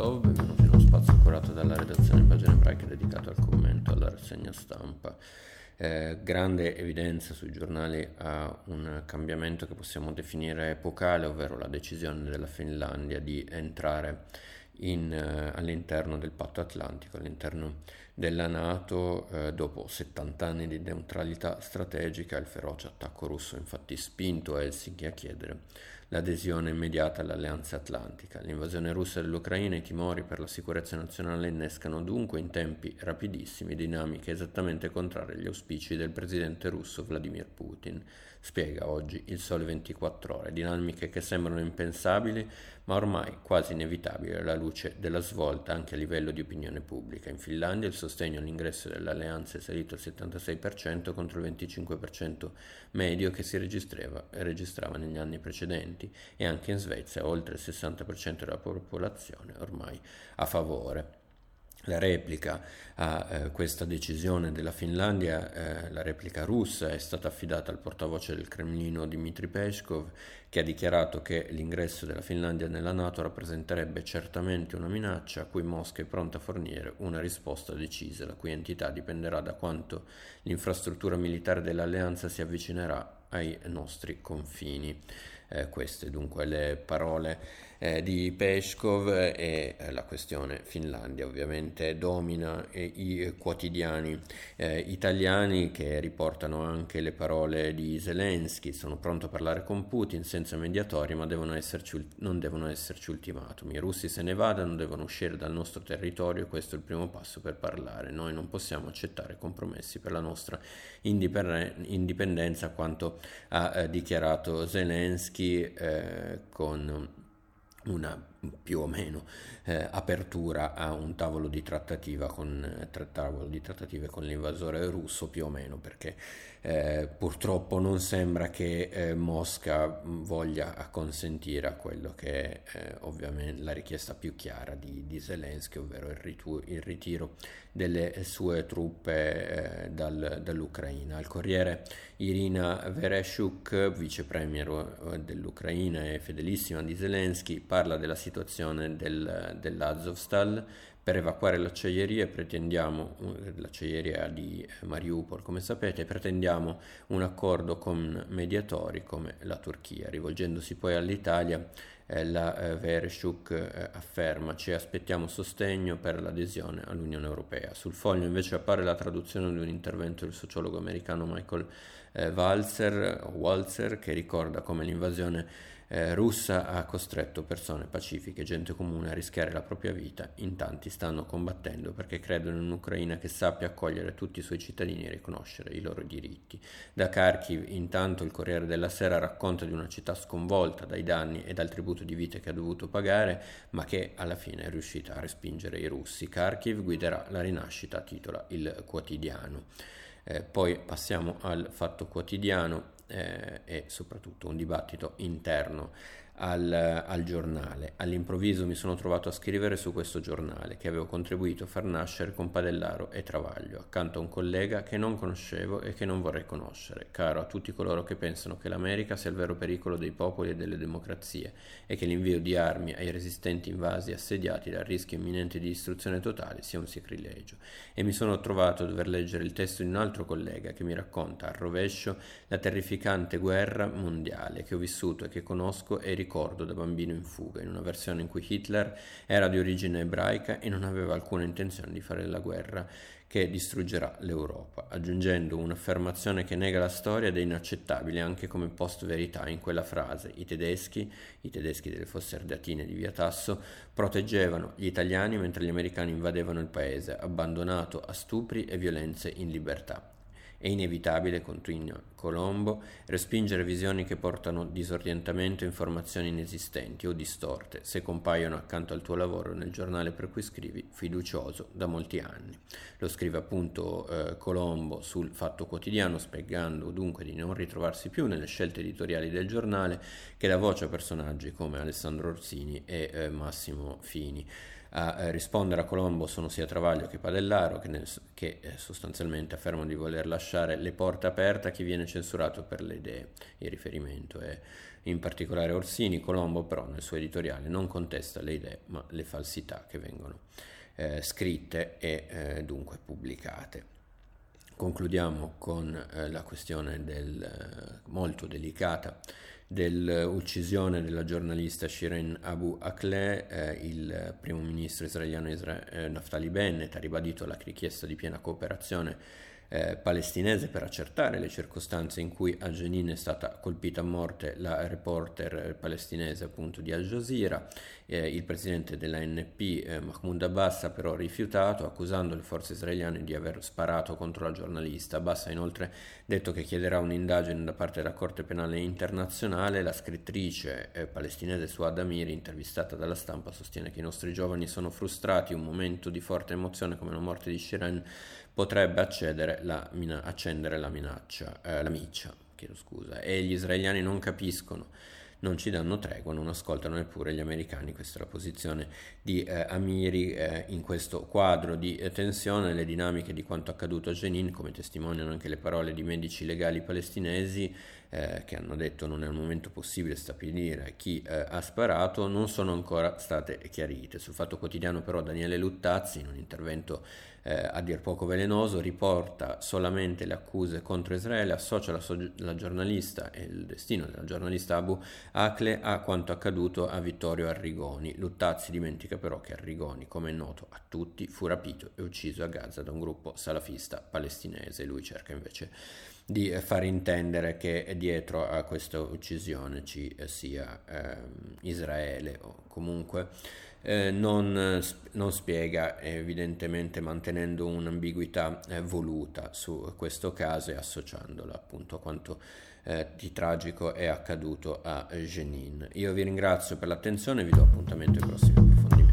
Tov, benvenuti in uno spazio curato dalla redazione Pagine Ebraiche dedicato al commento alla rassegna stampa. Eh, grande evidenza sui giornali a un cambiamento che possiamo definire epocale, ovvero la decisione della Finlandia di entrare in, eh, all'interno del patto atlantico, all'interno della Nato, eh, dopo 70 anni di neutralità strategica, il feroce attacco russo infatti spinto Helsinki a chiedere l'adesione immediata all'Alleanza Atlantica. L'invasione russa dell'Ucraina e i timori per la sicurezza nazionale innescano dunque in tempi rapidissimi dinamiche esattamente contrarie agli auspici del presidente russo Vladimir Putin. Spiega oggi il Sole 24 ore, dinamiche che sembrano impensabili ma ormai quasi inevitabili alla luce della svolta anche a livello di opinione pubblica. In Finlandia il sostegno all'ingresso dell'alleanza è salito al 76% contro il 25% medio che si registrava negli anni precedenti e anche in Svezia oltre il 60% della popolazione ormai a favore. La replica a eh, questa decisione della Finlandia, eh, la replica russa, è stata affidata al portavoce del Cremlino Dmitry Peskov, che ha dichiarato che l'ingresso della Finlandia nella Nato rappresenterebbe certamente una minaccia a cui Mosca è pronta a fornire una risposta decisa, la cui entità dipenderà da quanto l'infrastruttura militare dell'alleanza si avvicinerà ai nostri confini. Eh, queste dunque le parole eh, di Peskov e eh, la questione Finlandia ovviamente domina i quotidiani eh, italiani che riportano anche le parole di Zelensky, sono pronto a parlare con Putin senza mediatori ma devono esserci, non devono esserci ultimatumi, i russi se ne vadano, devono uscire dal nostro territorio, questo è il primo passo per parlare, noi non possiamo accettare compromessi per la nostra indipendenza quanto ha eh, dichiarato Zelensky eh, con una più o meno eh, apertura a un tavolo di trattativa con, eh, tavolo di trattative con l'invasore russo più o meno perché eh, purtroppo non sembra che eh, Mosca voglia acconsentire a quello che è eh, ovviamente la richiesta più chiara di, di Zelensky ovvero il, ritu- il, ritiro delle sue truppe eh, dal, dall'Ucraina. Al Corriere Irina Vereshchuk vice premier dell'Ucraina e fedelissima di Zelensky parla della situazione situazione del, dell'Azovstal per evacuare l'acciaieria pretendiamo l'acciaieria di Mariupol come sapete pretendiamo un accordo con mediatori come la Turchia rivolgendosi poi all'Italia eh, la eh, Vereshchuk eh, afferma ci aspettiamo sostegno per l'adesione all'Unione Europea sul foglio invece appare la traduzione di un intervento del sociologo americano Michael eh, Walzer, Walzer che ricorda come l'invasione eh, russa ha costretto persone pacifiche, gente comune a rischiare la propria vita. In tanti stanno combattendo perché credono in un'Ucraina che sappia accogliere tutti i suoi cittadini e riconoscere i loro diritti. Da Kharkiv, intanto, il Corriere della Sera racconta di una città sconvolta dai danni e dal tributo di vite che ha dovuto pagare, ma che alla fine è riuscita a respingere i russi. Kharkiv guiderà la rinascita, titola il quotidiano. Eh, poi passiamo al fatto quotidiano eh, e soprattutto un dibattito interno al, al, giornale. All'improvviso mi sono trovato a scrivere su questo giornale che avevo contribuito a far nascere con Padellaro e Travaglio, accanto a un collega che non conoscevo e che non vorrei conoscere, caro a tutti coloro che pensano che l'America sia il vero pericolo dei popoli e delle democrazie e che l'invio di armi ai resistenti invasi assediati dal rischio imminente di distruzione totale sia un sacrilegio. E mi sono trovato a dover leggere il testo di un altro collega che mi racconta a rovescio la terrificante guerra mondiale che ho vissuto e che conosco e ricordo ricordo da bambino in fuga, in una versione in cui Hitler era di origine ebraica e non aveva alcuna intenzione di fare la guerra che distruggerà l'Europa, aggiungendo un'affermazione che nega la storia ed è inaccettabile anche come post-verità in quella frase. I tedeschi, i tedeschi delle fosse ardeatine di Via Tasso, proteggevano gli italiani mentre gli americani invadevano il paese, abbandonato a stupri e violenze in libertà. È inevitabile, continua Colombo, respingere visioni che portano disorientamento e informazioni inesistenti o distorte, se compaiono accanto al tuo lavoro nel giornale per cui scrivi fiducioso da molti anni. Lo scrive appunto eh, Colombo sul Fatto Quotidiano, spiegando dunque di non ritrovarsi più nelle scelte editoriali del giornale che dà voce a personaggi come Alessandro Orsini e eh, Massimo Fini. A eh, rispondere a Colombo sono sia Travaglio che Padellaro che, nel, che eh, sostanzialmente affermano di voler lasciare le porte aperte a chi viene censurato per le idee. Il riferimento è in particolare Orsini. Colombo però nel suo editoriale non contesta le idee ma le falsità che vengono eh, scritte e eh, dunque pubblicate. Concludiamo con eh, la questione del, eh, molto delicata dell'uccisione della giornalista Shirin Abu Akleh, eh, il primo ministro israeliano Isra- eh, Naftali Bennett ha ribadito la richiesta di piena cooperazione eh, palestinese per accertare le circostanze in cui a Jenin è stata colpita a morte la reporter palestinese appunto di Al Jazeera. Eh, il presidente dell'ANP eh, Mahmoud Abbas ha però rifiutato accusando le forze israeliane di aver sparato contro la giornalista. Abbas ha inoltre detto che chiederà un'indagine da parte della Corte Penale Internazionale. La scrittrice eh, palestinese Suad Amiri, intervistata dalla stampa, sostiene che i nostri giovani sono frustrati, un momento di forte emozione come la morte di Shiren potrebbe la mina- accendere la minaccia, eh, la miccia, chiedo scusa, e gli israeliani non capiscono, non ci danno tregua, non ascoltano neppure gli americani, questa è la posizione di eh, Amiri eh, in questo quadro di eh, tensione, le dinamiche di quanto accaduto a Jenin, come testimoniano anche le parole di medici legali palestinesi, eh, che hanno detto non è un momento possibile stabilire chi eh, ha sparato, non sono ancora state chiarite. Sul Fatto Quotidiano però Daniele Luttazzi, in un intervento eh, a dir poco velenoso, riporta solamente le accuse contro Israele, associa la, so- la, giornalista e il destino della giornalista Abu Akle a quanto accaduto a Vittorio Arrigoni. Luttazzi dimentica però che Arrigoni, come è noto a tutti, fu rapito e ucciso a Gaza da un gruppo salafista palestinese. Lui cerca invece di far intendere che dietro a questa uccisione ci sia eh, Israele o comunque eh, non, non, spiega evidentemente mantenendo un'ambiguità eh, voluta su questo caso e associandola appunto a quanto eh, di tragico è accaduto a Jenin. Io vi ringrazio per l'attenzione e vi do appuntamento ai prossimi approfondimenti.